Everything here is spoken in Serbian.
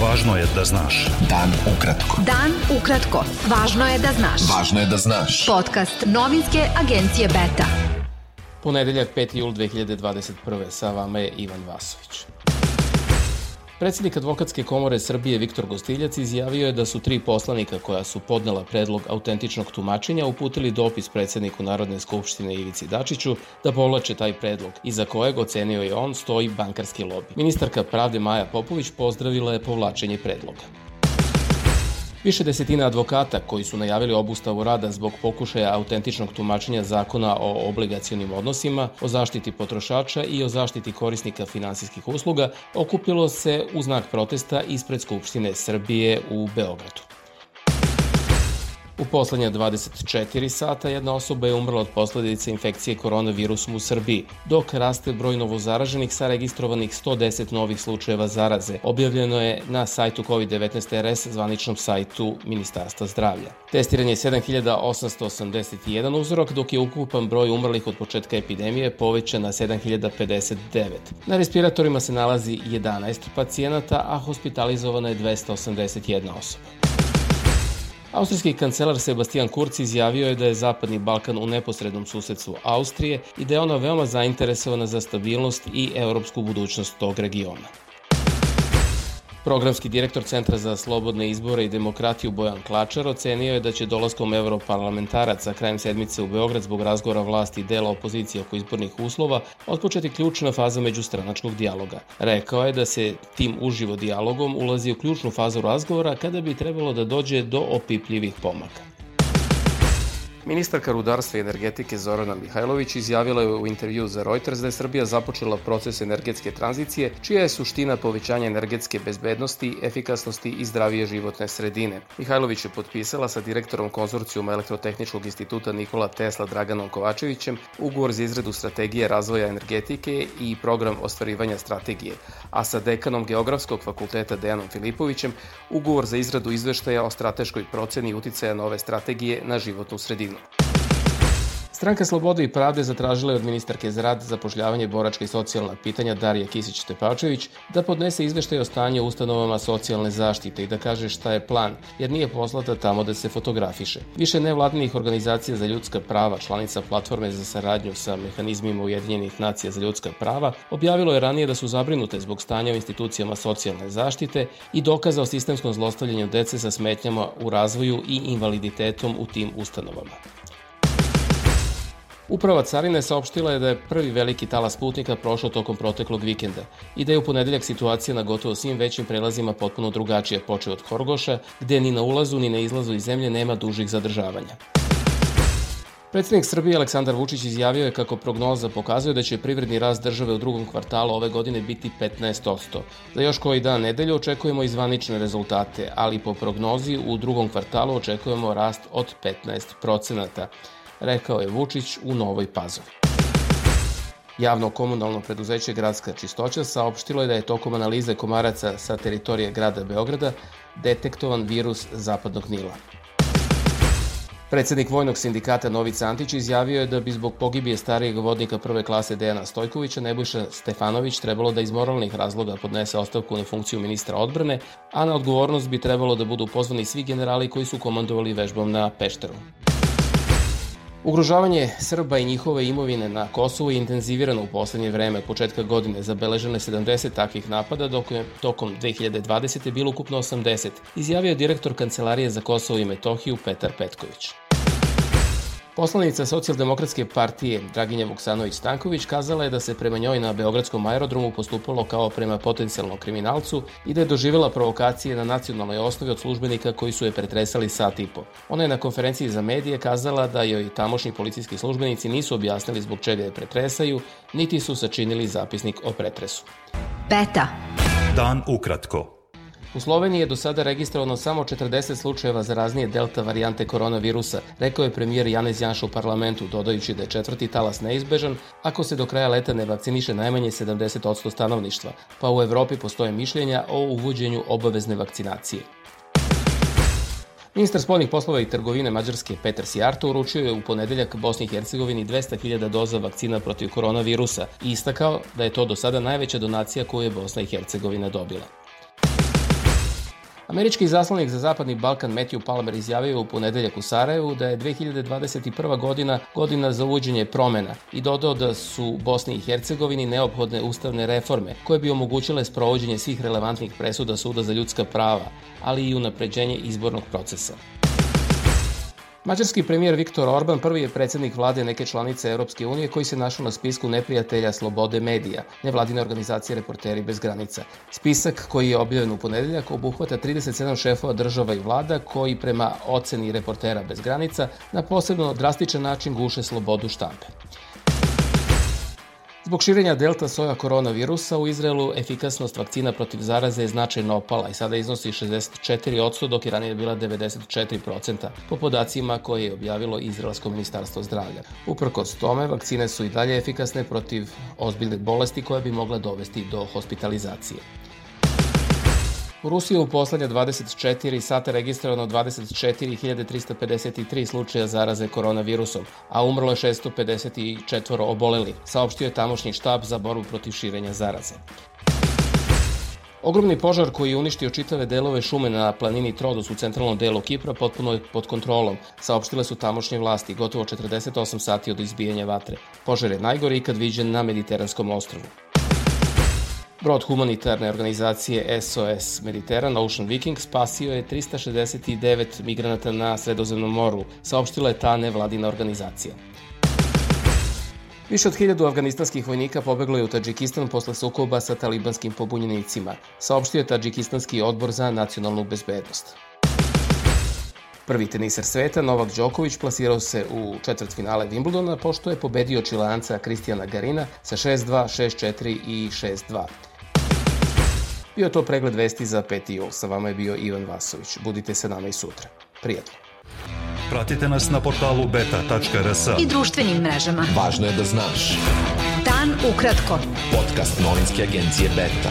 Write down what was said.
Važno je da znaš. Dan ukratko. Dan ukratko. Važno je da znaš. Važno je da znaš. Podcast novinske agencije Beta. Ponedeljak 5. jul 2021. Sa vama je Ivan Vasović. Predsednik Advokatske komore Srbije Viktor Gostiljac izjavio je da su tri poslanika koja su podnela predlog autentičnog tumačenja uputili dopis predsedniku Narodne skupštine Ivici Dačiću da povlače taj predlog, iza kojeg ocenio je on stoji bankarski lobi. Ministarka pravde Maja Popović pozdravila je povlačenje predloga. Više desetina advokata koji su najavili obustavu rada zbog pokušaja autentičnog tumačenja zakona o obligacionim odnosima, o zaštiti potrošača i o zaštiti korisnika finansijskih usluga okupilo se u znak protesta ispred Skupštine Srbije u Beogradu. U poslednje 24 sata jedna osoba je umrla od posledice infekcije koronavirusom u Srbiji, dok raste broj novozaraženih sa registrovanih 110 novih slučajeva zaraze. Objavljeno je na sajtu COVID-19 RS, zvaničnom sajtu Ministarstva zdravlja. Testiran je 7881 uzorok, dok je ukupan broj umrlih od početka epidemije povećan na 7059. Na respiratorima se nalazi 11 pacijenata, a hospitalizovana je 281 osoba. Austrijski kancelar Sebastian Kurz izjavio je da je Zapadni Balkan u neposrednom susedstvu Austrije i da je ona veoma zainteresovana za stabilnost i evropsku budućnost tog regiona. Programski direktor Centra za slobodne izbore i demokratiju Bojan Klačar ocenio je da će dolaskom europarlamentaraca krajem sedmice u Beograd zbog razgovora vlasti i dela opozicije oko izbornih uslova otpočeti ključna faza međustranačkog dijaloga. Rekao je da se tim uživo dijalogom ulazi u ključnu fazu razgovora kada bi trebalo da dođe do opipljivih pomaka. Ministarka rudarstva i energetike Zorana Mihajlović izjavila je u intervju za Reuters da je Srbija započela proces energetske tranzicije, čija je suština povećanja energetske bezbednosti, efikasnosti i zdravije životne sredine. Mihajlović je potpisala sa direktorom konzorcijuma Elektrotehničkog instituta Nikola Tesla Draganom Kovačevićem ugovor za izradu strategije razvoja energetike i program ostvarivanja strategije, a sa dekanom Geografskog fakulteta Dejanom Filipovićem ugovor za izradu izveštaja o strateškoj proceni uticaja nove strategije na životnu sredinu. Danilo. Stranka Slobode i pravde zatražila je od ministarke za rad, zapošljavanje, boračka i socijalna pitanja Darija Kisić-Tepačević da podnese izveštaj o stanju ustanovama socijalne zaštite i da kaže šta je plan, jer nije poslata tamo da se fotografiše. Više nevladinih organizacija za ljudska prava, članica platforme za saradnju sa mehanizmima Ujedinjenih nacija za ljudska prava, objavilo je ranije da su zabrinute zbog stanja u institucijama socijalne zaštite i dokaza o sistemskom zlostavljanju dece sa smetnjama u razvoju i invaliditetom u tim ustanovama. Uprava Carine saopštila je da je prvi veliki talas putnika prošao tokom proteklog vikenda i da je u ponedeljak situacija na gotovo svim većim prelazima potpuno drugačija, počeo od Horgoša, gde ni na ulazu ni na izlazu iz zemlje nema dužih zadržavanja. Predsednik Srbije Aleksandar Vučić izjavio je kako prognoza pokazuje da će privredni rast države u drugom kvartalu ove godine biti 15%. Za još koji dan nedelju očekujemo izvanične rezultate, ali po prognozi u drugom kvartalu očekujemo rast od 15% rekao je Vučić u Novoj Pazovi. Javno komunalno preduzeće Gradska čistoća saopštilo je da je tokom analize komaraca sa teritorije grada Beograda detektovan virus zapadnog Nila. Predsednik Vojnog sindikata Novica Antić izjavio je da bi zbog pogibije starijeg vodnika prve klase Dejana Stojkovića Nebojša Stefanović trebalo da iz moralnih razloga podnese ostavku na funkciju ministra odbrane, a na odgovornost bi trebalo da budu pozvani svi generali koji su komandovali vežbom na Pešteru. Ugrožavanje Srba i njihove imovine na Kosovu je intenzivirano u poslednje vreme. Početka godine zabeležene 70 takvih napada, dok je tokom 2020. bilo ukupno 80, izjavio direktor Kancelarije za Kosovo i Metohiju Petar Petković. Poslanica Socijaldemokratske partije Draginja Vuksanović-Stanković kazala je da se prema njoj na Beogradskom aerodromu postupalo kao prema potencijalnom kriminalcu i da je doživjela provokacije na nacionalnoj osnovi od službenika koji su je pretresali sat i po. Ona je na konferenciji za medije kazala da joj tamošnji policijski službenici nisu objasnili zbog čega je pretresaju, niti su sačinili zapisnik o pretresu. Beta. Dan ukratko. U Sloveniji je do sada registrovano samo 40 slučajeva zaraznije delta varijante koronavirusa, rekao je premijer Janez Janša u parlamentu, dodajući da je četvrti talas neizbežan ako se do kraja leta ne vakciniše najmanje 70% stanovništva, pa u Evropi postoje mišljenja o uvođenju obavezne vakcinacije. Ministar spoljnih poslova i trgovine Mađarske Petar Sijarto uručio je u ponedeljak Bosni i Hercegovini 200.000 doza vakcina protiv koronavirusa i istakao da je to do sada najveća donacija koju je Bosna i Hercegovina dobila. Američki zaslanik za Zapadni Balkan Matthew Palmer izjavio u ponedeljak u Sarajevu da je 2021. godina godina za uvođenje promena i dodao da su Bosni i Hercegovini neophodne ustavne reforme koje bi omogućile sprovođenje svih relevantnih presuda Suda za ljudska prava, ali i unapređenje izbornog procesa. Mađarski premijer Viktor Orban prvi je predsednik vlade neke članice Europske unije koji se našao na spisku neprijatelja slobode medija, nevladine organizacije Reporteri bez granica. Spisak koji je objavljen u ponedeljak obuhvata 37 šefova država i vlada koji prema oceni Reportera bez granica na posebno drastičan način guše slobodu štampe. Zbog širenja delta soja koronavirusa u Izraelu efikasnost vakcina protiv zaraze je značajno opala i sada iznosi 64%, dok je ranije bila 94% po podacima koje je objavilo Izraelsko ministarstvo zdravlja. Uprkos tome, vakcine su i dalje efikasne protiv ozbiljne bolesti koja bi mogla dovesti do hospitalizacije. U Rusiji u poslednje 24 sata registrovano 24.353 slučaja zaraze koronavirusom, a umrlo je 654 oboleli, saopštio je tamošnji štab za borbu protiv širenja zaraze. Ogromni požar koji je uništio čitave delove šume na planini Trodos u centralnom delu Kipra potpuno je pod kontrolom, saopštile su tamošnje vlasti gotovo 48 sati od izbijanja vatre. Požar je najgori ikad viđen na Mediteranskom ostrovu. Brod humanitarne organizacije SOS Mediteran Ocean Viking spasio je 369 migranata na Sredozemnom moru, saopštila je ta nevladina organizacija. Više od hiljadu afganistanskih vojnika pobeglo je u Tadžikistan posle sukoba sa talibanskim pobunjenicima, saopštio je Tadžikistanski odbor za nacionalnu bezbednost. Prvi teniser sveta, Novak Đoković, plasirao se u četvrt finale Wimbledona, pošto je pobedio čilanca Kristijana Garina sa 6-2, 6-4 i 6-2. Bio je to pregled vesti za 5. jul. Sa vama je bio Ivan Vasović. Budite sa nama i sutra. Prijatno. Pratite nas na portalu beta.rs i društvenim mrežama. Važno je da znaš. Dan ukratko. Podcast novinske agencije Beta.